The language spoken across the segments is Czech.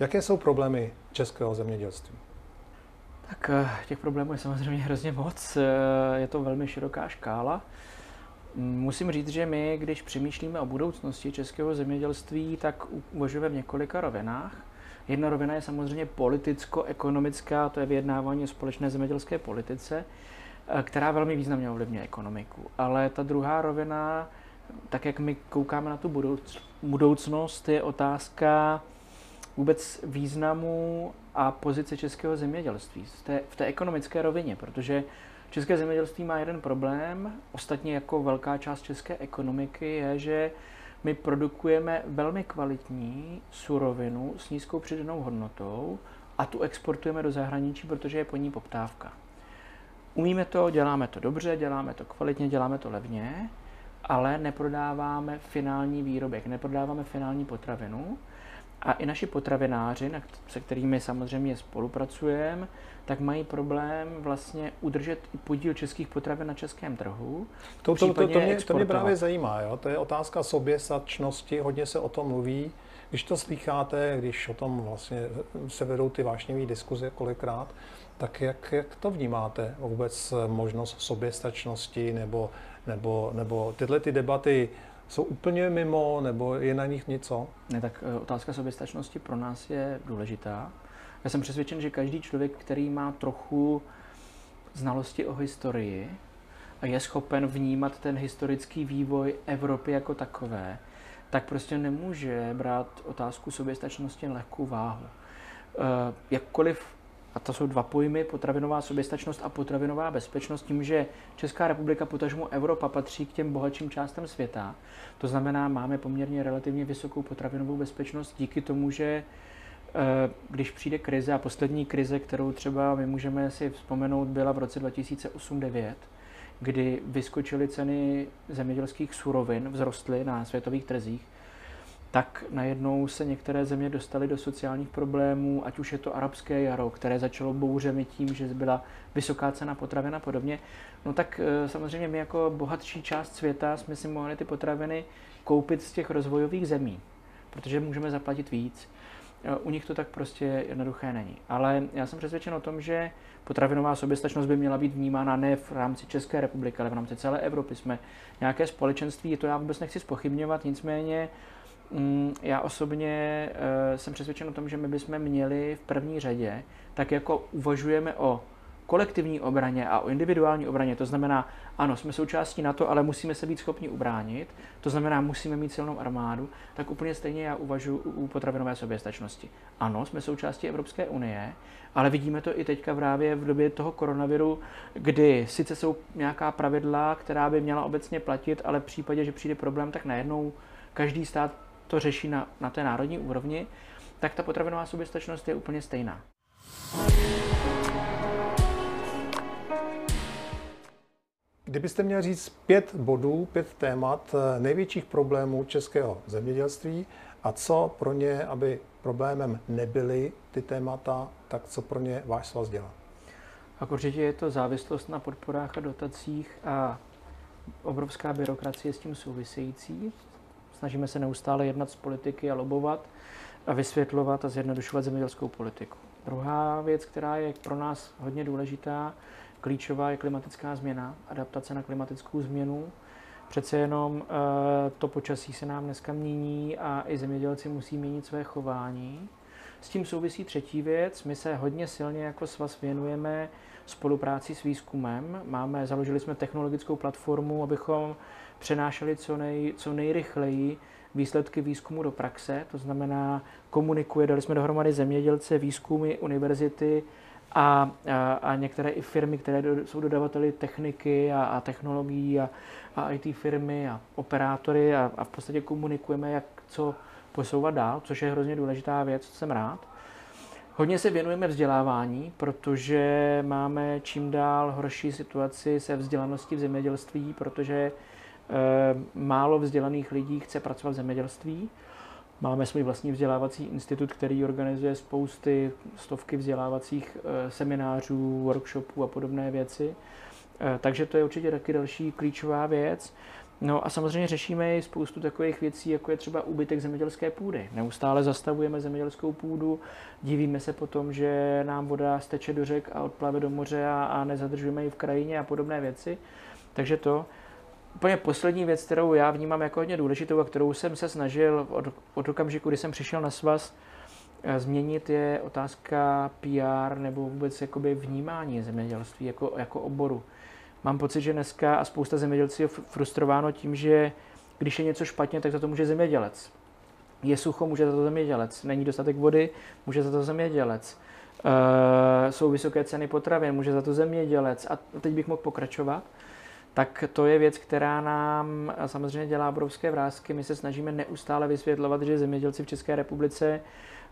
Jaké jsou problémy českého zemědělství? Tak eh, těch problémů je samozřejmě hrozně moc. Eh, je to velmi široká škála. Mm, musím říct, že my, když přemýšlíme o budoucnosti českého zemědělství, tak uvažujeme v několika rovinách. Jedna rovina je samozřejmě politicko-ekonomická, to je vyjednávání o společné zemědělské politice, eh, která velmi významně ovlivňuje ekonomiku. Ale ta druhá rovina, tak jak my koukáme na tu budoucnost, je otázka vůbec významu a pozice českého zemědělství v té, v té ekonomické rovině, protože české zemědělství má jeden problém, ostatně jako velká část české ekonomiky je, že my produkujeme velmi kvalitní surovinu s nízkou přidanou hodnotou a tu exportujeme do zahraničí, protože je po ní poptávka. Umíme to, děláme to dobře, děláme to kvalitně, děláme to levně, ale neprodáváme finální výrobek, neprodáváme finální potravinu a i naši potravináři, se kterými samozřejmě spolupracujeme, tak mají problém vlastně udržet i podíl českých potravin na českém trhu. To, to, to, to, mě, to mě právě zajímá. Jo? To je otázka soběstačnosti, hodně se o tom mluví. Když to slycháte, když o tom vlastně se vedou ty vášnivé diskuze kolikrát, tak jak, jak to vnímáte vůbec možnost soběstačnosti nebo, nebo, nebo tyhle ty debaty jsou úplně mimo, nebo je na nich něco? Ne, tak eh, otázka soběstačnosti pro nás je důležitá. Já jsem přesvědčen, že každý člověk, který má trochu znalosti o historii a je schopen vnímat ten historický vývoj Evropy jako takové, tak prostě nemůže brát otázku soběstačnosti lehkou váhu. Eh, jakkoliv a to jsou dva pojmy, potravinová soběstačnost a potravinová bezpečnost, tím, že Česká republika, potažmo Evropa, patří k těm bohatším částem světa. To znamená, máme poměrně relativně vysokou potravinovou bezpečnost díky tomu, že eh, když přijde krize, a poslední krize, kterou třeba my můžeme si vzpomenout, byla v roce 2008-2009, kdy vyskočily ceny zemědělských surovin, vzrostly na světových trzích, tak najednou se některé země dostaly do sociálních problémů, ať už je to arabské jaro, které začalo bouřemi tím, že byla vysoká cena potravin a podobně. No tak eh, samozřejmě my jako bohatší část světa jsme si mohli ty potraviny koupit z těch rozvojových zemí, protože můžeme zaplatit víc. Eh, u nich to tak prostě jednoduché není. Ale já jsem přesvědčen o tom, že potravinová soběstačnost by měla být vnímána ne v rámci České republiky, ale v rámci celé Evropy. Jsme nějaké společenství, to já vůbec nechci spochybňovat, nicméně já osobně uh, jsem přesvědčen o tom, že my bychom měli v první řadě, tak jako uvažujeme o kolektivní obraně a o individuální obraně, to znamená, ano, jsme součástí NATO, ale musíme se být schopni ubránit, to znamená, musíme mít silnou armádu, tak úplně stejně já uvažuji u potravinové soběstačnosti. Ano, jsme součástí Evropské unie, ale vidíme to i teďka právě v době toho koronaviru, kdy sice jsou nějaká pravidla, která by měla obecně platit, ale v případě, že přijde problém, tak najednou každý stát to řeší na, na té národní úrovni, tak ta potravinová soběstačnost je úplně stejná. Kdybyste měl říct pět bodů, pět témat eh, největších problémů českého zemědělství a co pro ně, aby problémem nebyly ty témata, tak co pro ně váš svaz dělá? A určitě je to závislost na podporách a dotacích a obrovská byrokracie s tím související. Snažíme se neustále jednat s politiky a lobovat a vysvětlovat a zjednodušovat zemědělskou politiku. Druhá věc, která je pro nás hodně důležitá, klíčová, je klimatická změna, adaptace na klimatickou změnu. Přece jenom e, to počasí se nám dneska mění a i zemědělci musí měnit své chování. S tím souvisí třetí věc. My se hodně silně jako svaz věnujeme spolupráci s výzkumem. Máme, založili jsme technologickou platformu, abychom přenášeli co, nej, co nejrychleji výsledky výzkumu do praxe, to znamená komunikuje, dali jsme dohromady zemědělce, výzkumy, univerzity a, a, a některé i firmy, které do, jsou dodavateli techniky a, a technologií a, a IT firmy a operátory a, a v podstatě komunikujeme, jak co posouvat dál, což je hrozně důležitá věc, jsem rád. Hodně se věnujeme vzdělávání, protože máme čím dál horší situaci se vzdělaností v zemědělství, protože málo vzdělaných lidí chce pracovat v zemědělství. Máme svůj vlastní vzdělávací institut, který organizuje spousty, stovky vzdělávacích eh, seminářů, workshopů a podobné věci. Eh, takže to je určitě taky další klíčová věc. No a samozřejmě řešíme i spoustu takových věcí, jako je třeba úbytek zemědělské půdy. Neustále zastavujeme zemědělskou půdu, divíme se potom, že nám voda steče do řek a odplave do moře a, a nezadržujeme ji v krajině a podobné věci. Takže to. Úplně poslední věc, kterou já vnímám jako hodně důležitou a kterou jsem se snažil od, od okamžiku, kdy jsem přišel na svaz, eh, změnit, je otázka PR nebo vůbec jakoby vnímání zemědělství jako, jako oboru. Mám pocit, že dneska a spousta zemědělců je frustrováno tím, že když je něco špatně, tak za to může zemědělec. Je sucho, může za to zemědělec. Není dostatek vody, může za to zemědělec. E, jsou vysoké ceny potravin, může za to zemědělec. A teď bych mohl pokračovat. Tak to je věc, která nám samozřejmě dělá obrovské vrázky. My se snažíme neustále vysvětlovat, že zemědělci v České republice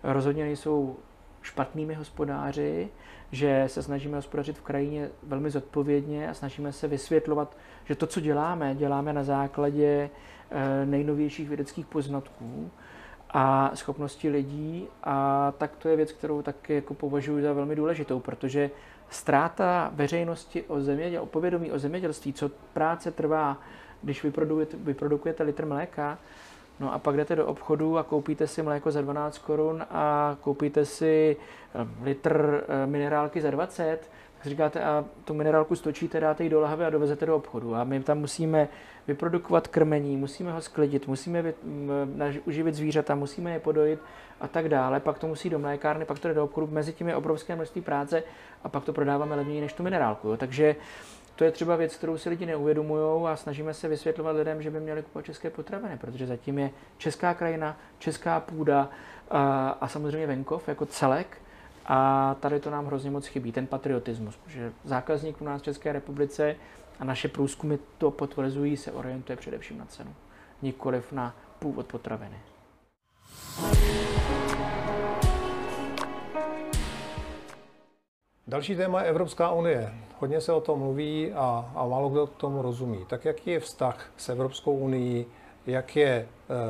rozhodně nejsou špatnými hospodáři, že se snažíme hospodařit v krajině velmi zodpovědně a snažíme se vysvětlovat, že to, co děláme, děláme na základě eh, nejnovějších vědeckých poznatků a schopnosti lidí a tak to je věc, kterou taky jako považuji za velmi důležitou, protože ztráta veřejnosti o zeměděl, o povědomí o zemědělství, co práce trvá, když vyprodukujete, vyprodukujete litr mléka, No a pak jdete do obchodu a koupíte si mléko za 12 korun a koupíte si eh, litr eh, minerálky za 20, tak říkáte a tu minerálku stočíte, dáte ji do lahve a dovezete do obchodu. A my tam musíme vyprodukovat krmení, musíme ho sklidit, musíme vy, uživit zvířata, musíme je podojit a tak dále. Pak to musí do mlékárny, pak to jde do obchodu, mezi tím je obrovské množství práce a pak to prodáváme levněji než tu minerálku. Jo. Takže to je třeba věc, kterou si lidi neuvědomují a snažíme se vysvětlovat lidem, že by měli kupovat české potraviny, protože zatím je česká krajina, česká půda a, a samozřejmě venkov jako celek. A tady to nám hrozně moc chybí, ten patriotismus, protože zákazník u nás v České republice a naše průzkumy to potvrzují, se orientuje především na cenu, nikoliv na původ potraviny. Další téma je Evropská unie. Hodně se o tom mluví a, a málo kdo k tomu rozumí. Tak jaký je vztah s Evropskou unii, jak je e,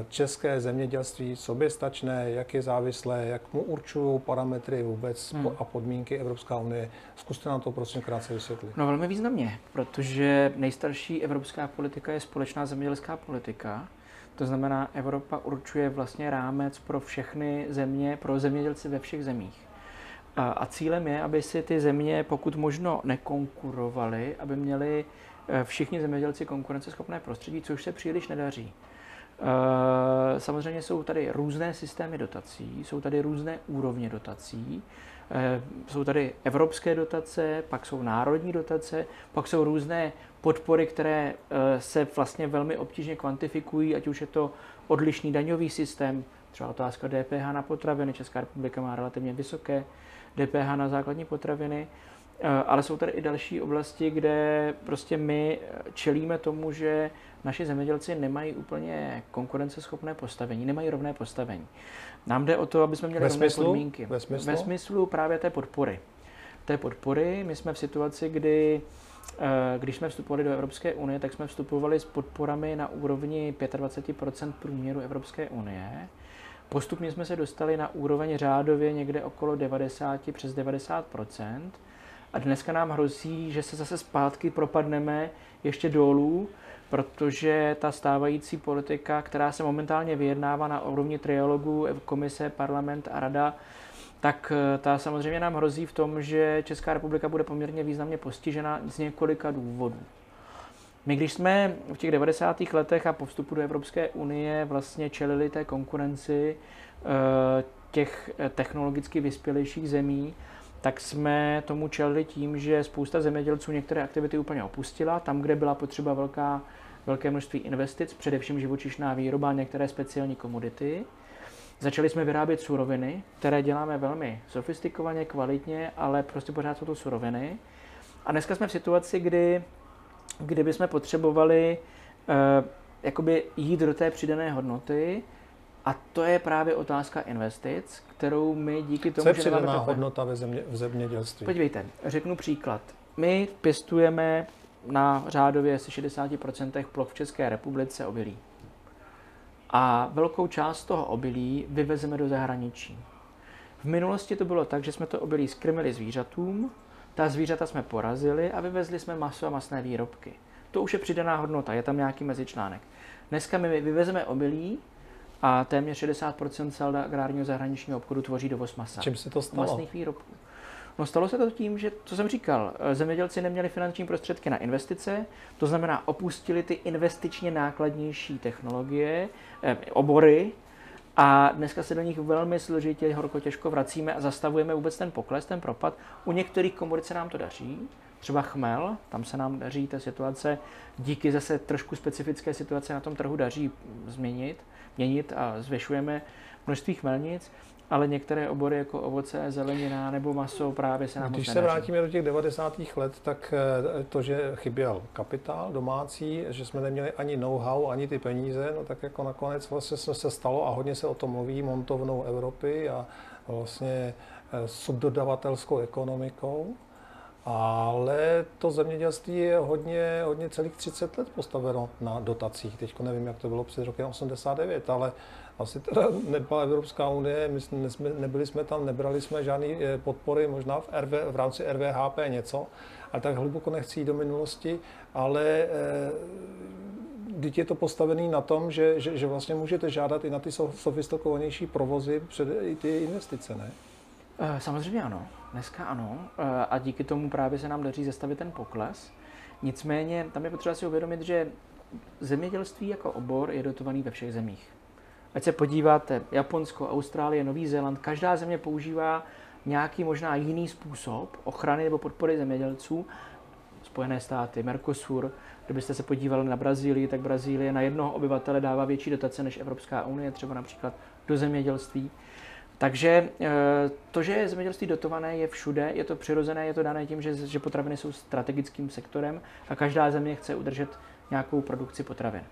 české zemědělství soběstačné, jak je závislé, jak mu určují parametry vůbec hmm. a podmínky Evropská unie. Zkuste nám to prosím krátce vysvětlit. No velmi významně, protože nejstarší evropská politika je společná zemědělská politika. To znamená, Evropa určuje vlastně rámec pro všechny země, pro zemědělce ve všech zemích. A cílem je, aby si ty země pokud možno nekonkurovaly, aby měli eh, všichni zemědělci konkurenceschopné prostředí, což se příliš nedaří. Eh, samozřejmě jsou tady různé systémy dotací, jsou tady různé úrovně dotací, eh, jsou tady evropské dotace, pak jsou národní dotace, pak jsou různé podpory, které se vlastně velmi obtížně kvantifikují, ať už je to odlišný daňový systém, třeba otázka DPH na potraviny, Česká republika má relativně vysoké DPH na základní potraviny, eh, ale jsou tady i další oblasti, kde prostě my čelíme tomu, že naši zemědělci nemají úplně konkurenceschopné postavení, nemají rovné postavení. Nám jde o to, aby jsme měli Ve rovné smyslu? podmínky. Ve smyslu? Ve smyslu právě té podpory. Té podpory, my jsme v situaci, kdy eh, když jsme vstupovali do Evropské unie, tak jsme vstupovali s podporami na úrovni 25 průměru Evropské unie. Postupně jsme se dostali na úroveň řádově někde okolo 90, přes 90 a dneska nám hrozí, že se zase zpátky propadneme ještě dolů, protože ta stávající politika, která se momentálně vyjednává na úrovni trialogu komise, parlament a rada, tak eh, ta samozřejmě nám hrozí v tom, že Česká republika bude poměrně významně postižena z několika důvodů. My když jsme v těch 90. letech a po vstupu do Evropské unie vlastně čelili té konkurenci eh, těch eh, technologicky vyspělejších zemí, tak jsme tomu čelili tím, že spousta zemědělců některé aktivity úplně opustila. Tam, kde byla potřeba velká, velké množství investic, především živočišná výroba některé speciální komodity, začali jsme vyrábět suroviny, které děláme velmi sofistikovaně, kvalitně, ale prostě pořád jsou to suroviny. A dneska jsme v situaci, kdy kdyby jsme potřebovali uh, jakoby jít do té přidané hodnoty, a to je právě otázka investic, kterou my díky tomu, Co je že přidaná hodnota ve země, v zemědělství? Podívejte, řeknu příklad. My pěstujeme na řádově asi 60% ploch v České republice obilí. A velkou část toho obilí vyvezeme do zahraničí. V minulosti to bylo tak, že jsme to obilí skrmili zvířatům, ta zvířata jsme porazili a vyvezli jsme maso a masné výrobky. to už je přidaná hodnota, je tam nějaký mezičlánek. Dneska my vyvezeme obilí a téměř 60% celda agrárního zahraničního obchodu tvoří dovoz masa. Čím se to stalo? Masných výrobků. No stalo se to tím, že, co jsem říkal, eh, zemědělci neměli finanční prostředky na investice, to znamená opustili ty investičně nákladnější technologie, eh, obory, a dneska se do nich velmi složitě, horko těžko vracíme a zastavujeme vůbec ten pokles, ten propad. U některých komodit se nám to daří, třeba chmel, tam se nám daří ta situace díky zase trošku specifické situace na tom trhu daří změnit, měnit a zvyšujeme množství chmelnic ale některé obory jako ovoce, zelenina nebo maso právě se nám Když se vrátíme do těch 90. let, tak eh, to, že chyběl kapitál domácí, že jsme neměli ani know-how, ani ty peníze, no tak jako nakonec vlastně se stalo a hodně se o tom mluví montovnou Evropy a vlastně eh, subdodavatelskou ekonomikou. Ale to zemědělství je hodně, hodně celých 30 let postaveno na dotacích. Teď nevím, jak to bylo před rokem 89, ale asi teda nebyla Evropská unie, my jsme, nebyli jsme tam, nebrali jsme žádné eh, podpory, možná v, RV, v rámci RVHP něco, a tak hluboko nechci jít do minulosti, ale eh, je to postavený na tom, že, že, že vlastně můžete žádat i na ty sofistikovanější provozy před i ty investice, ne? Eh, samozřejmě ano, dneska ano a díky tomu právě se nám daří zastavit ten pokles. Nicméně tam je potřeba si uvědomit, že zemědělství jako obor je dotovaný ve všech zemích. Ať se podíváte, Japonsko, Austrálie, Nový Zéland, každá země používá nějaký možná jiný způsob ochrany nebo podpory zemědělců. Spojené státy, Mercosur, kdybyste se podívali na Brazílii, tak Brazílie na jednoho obyvatele dává větší dotace než Evropská unie, třeba například do zemědělství. Takže eh, to, že je zemědělství dotované, je všude, je to přirozené, je to dané tím, že, že potraviny jsou strategickým sektorem a každá země chce udržet nějakou produkci potravin.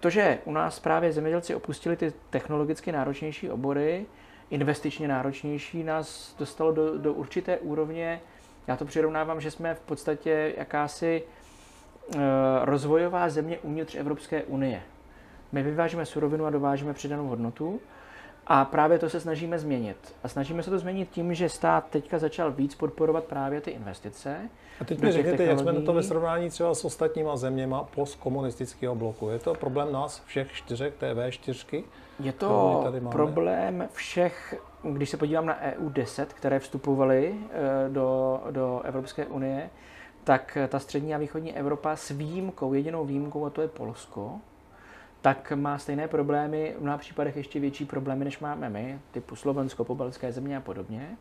To, že u nás právě zemědělci opustili ty technologicky náročnější obory, investičně náročnější, nás dostalo do, do určité úrovně, já to přirovnávám, že jsme v podstatě jakási e, rozvojová země uvnitř Evropské unie. My vyvážíme surovinu a dovážíme přidanou hodnotu a právě to se snažíme změnit. A snažíme se to změnit tím, že stát teďka začal víc podporovat právě ty investice. A teď mi řekněte, jak jsme na to ve srovnání třeba s ostatníma zeměma postkomunistického bloku. Je to problém nás všech čtyřech, té V4? Je to problém všech, když se podívám na EU 10, které vstupovaly eh, do, do Evropské unie, tak ta střední a východní Evropa s výjimkou, jedinou výjimkou, a to je Polsko, tak má stejné problémy, v mnoha případech ještě větší problémy, než máme my, typu Slovensko, pobaltské země a podobně.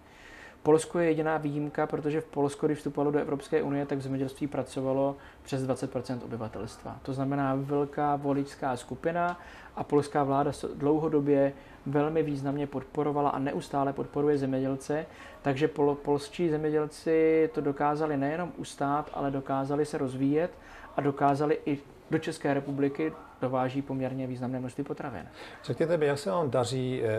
Polsko je jediná výjimka, protože v Polsku, když vstupovalo do Evropské unie, tak v zemědělství pracovalo přes 20% obyvatelstva. To znamená velká voličská skupina a polská vláda dlouhodobě velmi významně podporovala a neustále podporuje zemědělce, takže pol, polští zemědělci to dokázali nejenom ustát, ale dokázali se rozvíjet a dokázali i do České republiky dováží poměrně významné množství potravin. Řekněte mi, jak se vám daří eh,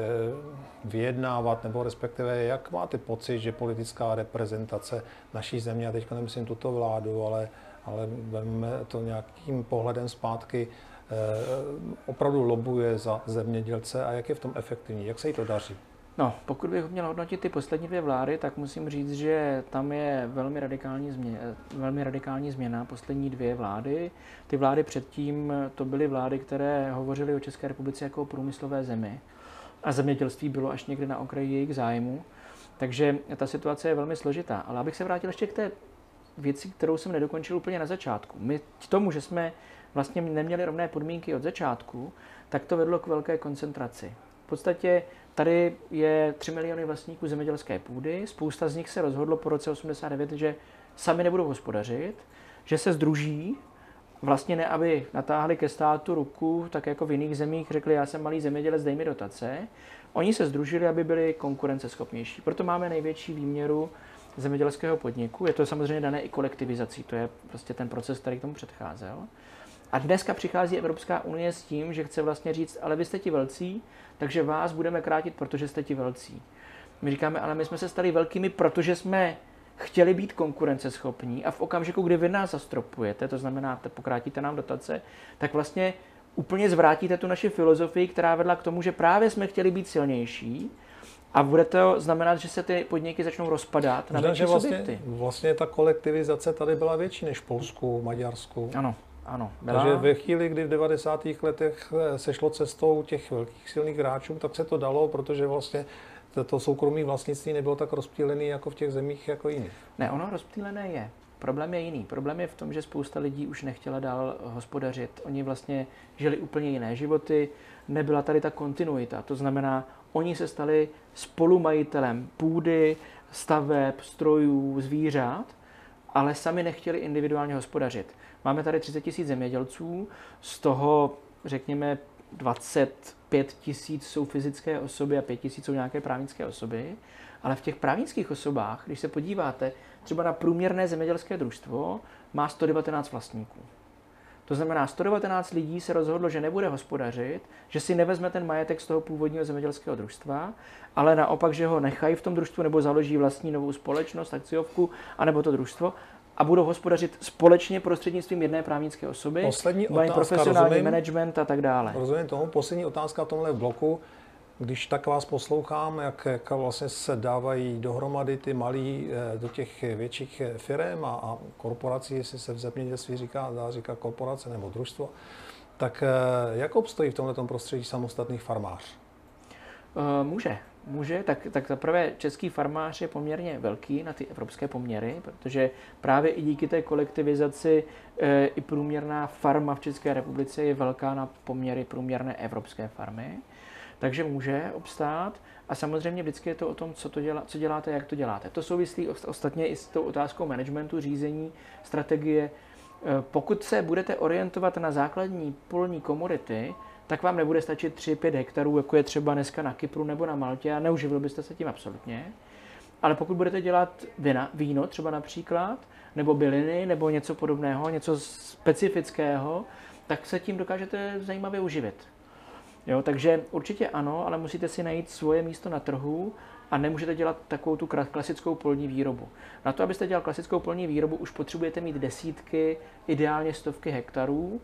vyjednávat, nebo respektive jak máte pocit, že politická reprezentace naší země, a teď nemyslím tuto vládu, ale, ale vezmeme to nějakým pohledem zpátky, eh, opravdu lobuje za zemědělce a jak je v tom efektivní, jak se jí to daří? No, pokud bych měl hodnotit ty poslední dvě vlády, tak musím říct, že tam je velmi radikální, změna, velmi radikální změna. Poslední dvě vlády. Ty vlády předtím to byly vlády, které hovořily o České republice jako o průmyslové zemi. A zemědělství bylo až někde na okraji jejich zájmu. Takže ta situace je velmi složitá. Ale abych se vrátil ještě k té věci, kterou jsem nedokončil úplně na začátku. My k tomu, že jsme vlastně neměli rovné podmínky od začátku, tak to vedlo k velké koncentraci. V podstatě Tady je 3 miliony vlastníků zemědělské půdy, spousta z nich se rozhodlo po roce 89, že sami nebudou hospodařit, že se združí, vlastně ne, aby natáhli ke státu ruku, tak jako v jiných zemích řekli, já jsem malý zemědělec, dej mi dotace. Oni se združili, aby byli konkurenceschopnější. Proto máme největší výměru zemědělského podniku. Je to samozřejmě dané i kolektivizací, to je prostě ten proces, který k tomu předcházel. A dneska přichází Evropská unie s tím, že chce vlastně říct, ale vy jste ti velcí, takže vás budeme krátit, protože jste ti velcí. My říkáme, ale my jsme se stali velkými, protože jsme chtěli být konkurenceschopní a v okamžiku, kdy vy nás zastropujete, to znamená, pokrátíte nám dotace, tak vlastně úplně zvrátíte tu naši filozofii, která vedla k tomu, že právě jsme chtěli být silnější A bude to znamenat, že se ty podniky začnou rozpadat na Možná, že vlastně, vlastně ta kolektivizace tady byla větší než v Polsku, Maďarsku. Ano, ano. Byla... Takže ve chvíli, kdy v 90. letech eh, se šlo cestou těch velkých silných hráčů, tak se to dalo, protože vlastně to soukromí vlastnictví nebylo tak rozptýlené jako v těch zemích jako jiných. Ne, ono rozptýlené je. Problém je jiný. Problém je v tom, že spousta lidí už nechtěla dál hospodařit. Oni vlastně žili úplně jiné životy, nebyla tady ta kontinuita. To znamená, oni se stali spolumajitelem půdy, staveb, strojů, zvířat, ale sami nechtěli individuálně hospodařit. Máme tady 30 tisíc zemědělců, z toho řekněme 25 tisíc jsou fyzické osoby a 5 tisíc jsou nějaké právnické osoby. Ale v těch právnických osobách, když se podíváte, třeba na průměrné zemědělské družstvo má 119 vlastníků. To znamená, 119 lidí se rozhodlo, že nebude hospodařit, že si nevezme ten majetek z toho původního zemědělského družstva, ale naopak, že ho nechají v tom družstvu nebo založí vlastní novou společnost, akciovku, anebo to družstvo a budou hospodařit společně prostřednictvím jedné právnické osoby. Poslední otázka, profesionální rozumím, management a tak dále. Rozumím tomu. Poslední otázka v tomhle bloku. Když tak vás poslouchám, jak, jak vlastně se dávají dohromady ty malí eh, do těch větších firm a, a korporací, jestli se v zemědělství říká, dá říká korporace nebo družstvo, tak eh, jak obstojí v tomto prostředí samostatných farmář? Eh, může. Může, tak, tak zaprvé český farmář je poměrně velký na ty evropské poměry, protože právě i díky té kolektivizaci e, i průměrná farma v České republice je velká na poměry průměrné evropské farmy takže může obstát. A samozřejmě vždycky je to o tom, co, to dělá, co děláte, jak to děláte. To souvislí ostatně i s tou otázkou managementu, řízení, strategie. E, pokud se budete orientovat na základní polní komodity, tak vám nebude stačit 3-5 hektarů, jako je třeba dneska na Kypru nebo na Maltě a neuživil byste se tím absolutně. Ale pokud budete dělat vina, víno třeba například, nebo byliny, nebo něco podobného, něco specifického, tak se tím dokážete zajímavě uživit. Jo, takže určitě ano, ale musíte si najít svoje místo na trhu a nemůžete dělat takovou tu klasickou polní výrobu. Na to, abyste dělal klasickou polní výrobu, už potřebujete mít desítky, ideálně stovky hektarů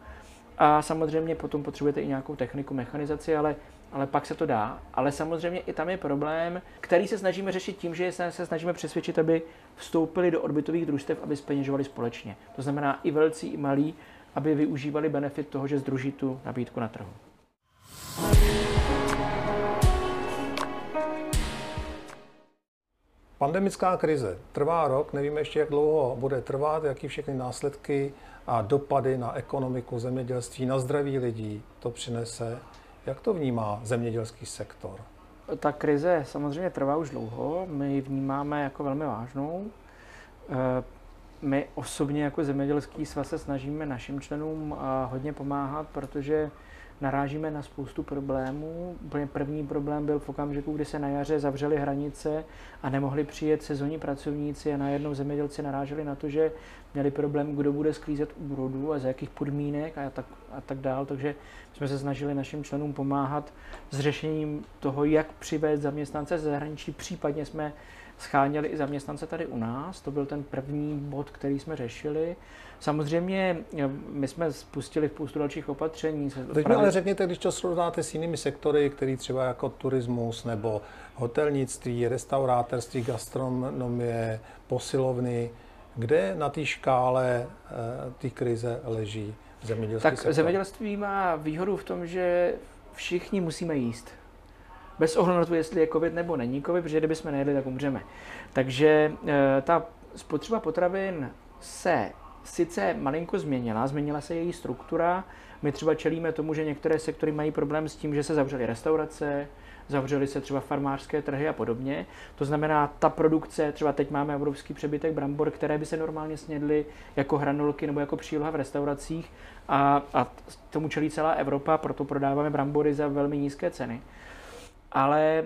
a samozřejmě potom potřebujete i nějakou techniku, mechanizaci, ale, ale pak se to dá. Ale samozřejmě i tam je problém, který se snažíme řešit tím, že se, snažíme přesvědčit, aby vstoupili do odbytových družstev, aby speněžovali společně. To znamená i velcí, i malí, aby využívali benefit toho, že združí tu nabídku na trhu. Pandemická krize trvá rok, nevíme ještě, jak dlouho bude trvat, jaký všechny následky a dopady na ekonomiku, zemědělství, na zdraví lidí to přinese. Jak to vnímá zemědělský sektor? Ta krize samozřejmě trvá už dlouho, my ji vnímáme jako velmi vážnou. Eh, my osobně jako zemědělský svaz se snažíme našim členům eh, hodně pomáhat, protože narážíme na spoustu problémů. Úplně první problém byl v okamžiku, kdy se na jaře zavřely hranice a nemohli přijet sezónní pracovníci a najednou zemědělci naráželi na to, že měli problém, kdo bude sklízet úrodu a za jakých podmínek a tak, a tak dál. Takže jsme se snažili našim členům pomáhat s řešením toho, jak přivést zaměstnance ze zahraničí. Případně jsme scháněli i zaměstnance tady u nás. To byl ten první bod, který jsme řešili. Samozřejmě my jsme spustili spoustu dalších opatření. Teď mi ale řekněte, když to srovnáte s jinými sektory, který třeba jako turismus nebo hotelnictví, restaurátorství, gastronomie, posilovny, kde na té škále eh, ty krize leží zemědělství? Tak sektor? zemědělství má výhodu v tom, že všichni musíme jíst. Bez ohledu na to, jestli je covid nebo není covid, protože kdybychom nejedli, tak umřeme. Takže eh, ta spotřeba potravin se sice malinko změnila, změnila se její struktura. My třeba čelíme tomu, že některé sektory mají problém s tím, že se zavřely restaurace, zavřely se třeba farmářské trhy a podobně. To znamená, ta produkce, třeba teď máme obrovský přebytek brambor, které by se normálně snědly jako hranolky nebo jako příloha v restauracích a, a tomu čelí celá Evropa, proto prodáváme brambory za velmi nízké ceny. Ale e,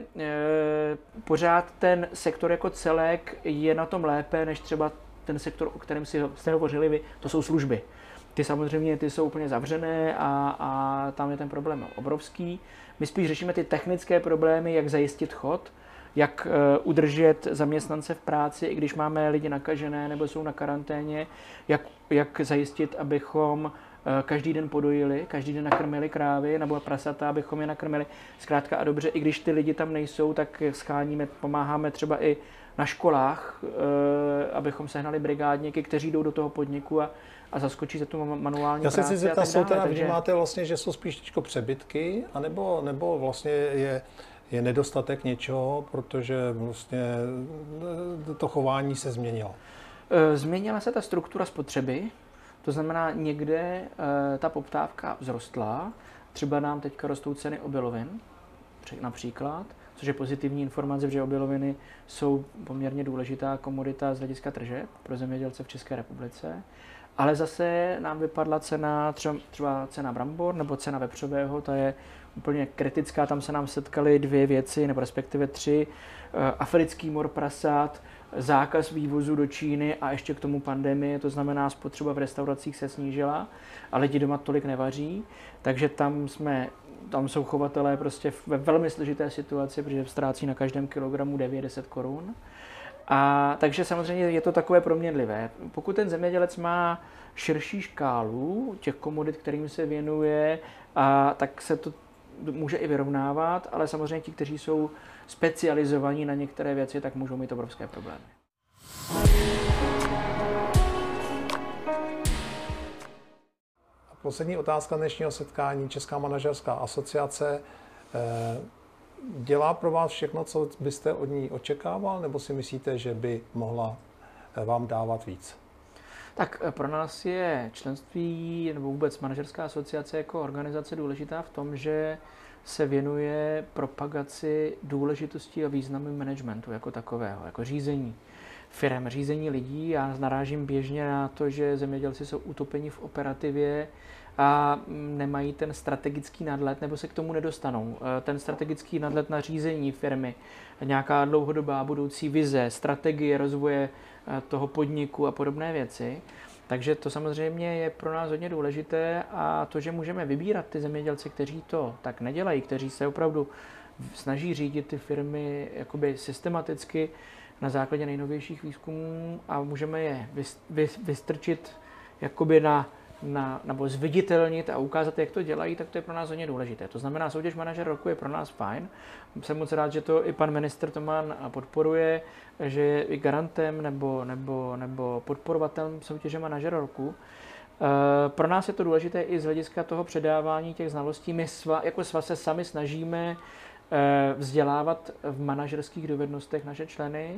pořád ten sektor jako celek je na tom lépe než třeba ten sektor, o kterém si jste hovořili vy, to jsou služby. Ty samozřejmě ty jsou úplně zavřené a, a tam je ten problém obrovský. My spíš řešíme ty technické problémy, jak zajistit chod, jak uh, udržet zaměstnance v práci, i když máme lidi nakažené nebo jsou na karanténě, jak, jak zajistit, abychom každý den podojili, každý den nakrmili krávy nebo prasata, abychom je nakrmili. Zkrátka a dobře, i když ty lidi tam nejsou, tak scháníme, pomáháme třeba i na školách, eh, abychom sehnali brigádníky, kteří jdou do toho podniku a, a zaskočí se tu manuální Já se si zeptat, jsou teda, takže... vnímáte vlastně, že jsou spíš přebytky, anebo, nebo vlastně je, je nedostatek něčeho, protože vlastně eh, to chování se změnilo? Eh, změnila se ta struktura spotřeby, to znamená, někde ta poptávka vzrostla, třeba nám teďka rostou ceny obilovin, například, což je pozitivní informace, že obiloviny jsou poměrně důležitá komodita z hlediska tržeb pro zemědělce v České republice. Ale zase nám vypadla cena, třeba, cena brambor nebo cena vepřového, ta je úplně kritická, tam se nám setkaly dvě věci, nebo respektive tři. Eh, africký mor prasat, zákaz vývozu do Číny a ještě k tomu pandemie, to znamená spotřeba v restauracích se snížila a lidi doma tolik nevaří, takže tam jsme tam jsou chovatelé prostě ve velmi složité situaci, protože ztrácí na každém kilogramu 9-10 korun. A takže samozřejmě je to takové proměnlivé. Pokud ten zemědělec má širší škálu těch komodit, kterým se věnuje, a tak se to může i vyrovnávat, ale samozřejmě ti, kteří jsou specializovaní na některé věci, tak můžou mít obrovské problémy. Poslední otázka dnešního setkání. Česká manažerská asociace eh, dělá pro vás všechno, co byste od ní očekával, nebo si myslíte, že by mohla eh, vám dávat víc? Tak eh, pro nás je členství nebo vůbec manažerská asociace jako organizace důležitá v tom, že se věnuje propagaci důležitosti a významu managementu jako takového, jako řízení firm, řízení lidí. Já narážím běžně na to, že zemědělci jsou utopeni v operativě a nemají ten strategický nadlet nebo se k tomu nedostanou. Eh, ten strategický nadlet na řízení firmy, nějaká dlouhodobá budoucí vize, strategie rozvoje toho podniku a podobné věci. Takže to samozřejmě je pro nás hodně důležité a to, že můžeme vybírat ty zemědělci, kteří to tak nedělají, kteří se opravdu snaží řídit ty firmy jakoby systematicky, na základě nejnovějších výzkumů a můžeme je vystrčit jakoby na, na, nebo zviditelnit a ukázat, jak to dělají, tak to je pro nás hodně důležité. To znamená, soutěž manažer roku je pro nás fajn. Jsem moc rád, že to i pan minister Toman podporuje, že je i garantem nebo, nebo, nebo podporovatelem soutěže manažer roku. Eh, pro nás je to důležité i z hlediska toho předávání těch znalostí. My sva, jako sva se sami snažíme Eh, vzdělávat v manažerských dovednostech naše členy.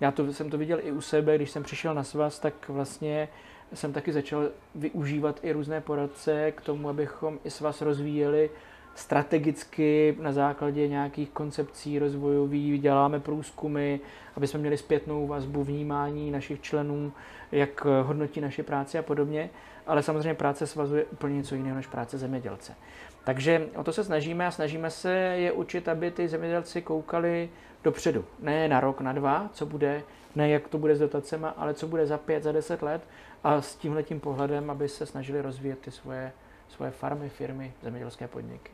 Já to, jsem to viděl i u sebe, když jsem přišel na svaz, tak vlastně jsem taky začal využívat i různé poradce k tomu, abychom i svaz rozvíjeli strategicky na základě nějakých koncepcí rozvojových, děláme průzkumy, aby jsme měli zpětnou vazbu, vnímání našich členů, jak hodnotí naše práce a podobně. Ale samozřejmě práce svazu je úplně něco jiného než práce zemědělce. Takže o to se snažíme a snažíme se je učit, aby ty zemědělci koukali dopředu. Ne na rok, na dva, co bude, ne jak to bude s dotacemi, ale co bude za pět, za deset let a s tímhletím pohledem, aby se snažili rozvíjet ty svoje, svoje farmy, firmy, zemědělské podniky.